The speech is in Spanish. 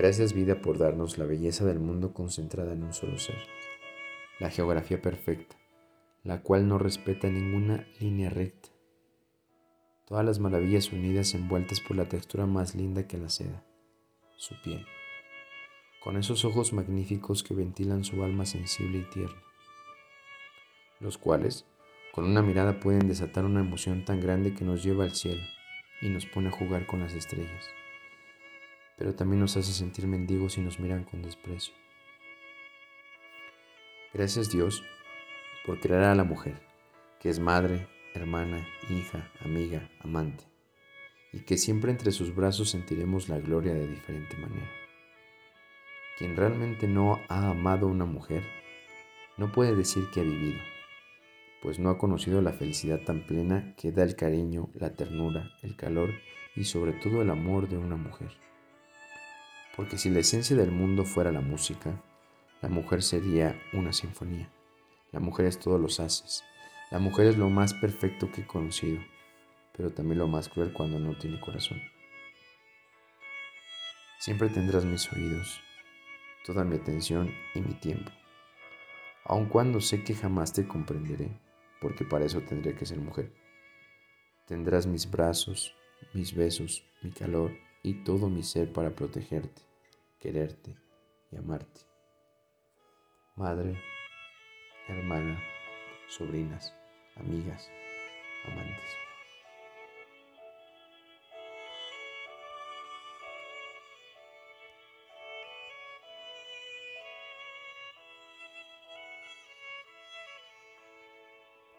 Gracias vida por darnos la belleza del mundo concentrada en un solo ser, la geografía perfecta, la cual no respeta ninguna línea recta. Todas las maravillas unidas envueltas por la textura más linda que la seda, su piel, con esos ojos magníficos que ventilan su alma sensible y tierna, los cuales con una mirada pueden desatar una emoción tan grande que nos lleva al cielo y nos pone a jugar con las estrellas pero también nos hace sentir mendigos y nos miran con desprecio. Gracias Dios por crear a la mujer, que es madre, hermana, hija, amiga, amante, y que siempre entre sus brazos sentiremos la gloria de diferente manera. Quien realmente no ha amado a una mujer, no puede decir que ha vivido, pues no ha conocido la felicidad tan plena que da el cariño, la ternura, el calor y sobre todo el amor de una mujer. Porque si la esencia del mundo fuera la música, la mujer sería una sinfonía. La mujer es todos los haces. La mujer es lo más perfecto que he conocido, pero también lo más cruel cuando no tiene corazón. Siempre tendrás mis oídos, toda mi atención y mi tiempo, aun cuando sé que jamás te comprenderé, porque para eso tendría que ser mujer. Tendrás mis brazos, mis besos, mi calor y todo mi ser para protegerte quererte y amarte. Madre, hermana, sobrinas, amigas, amantes.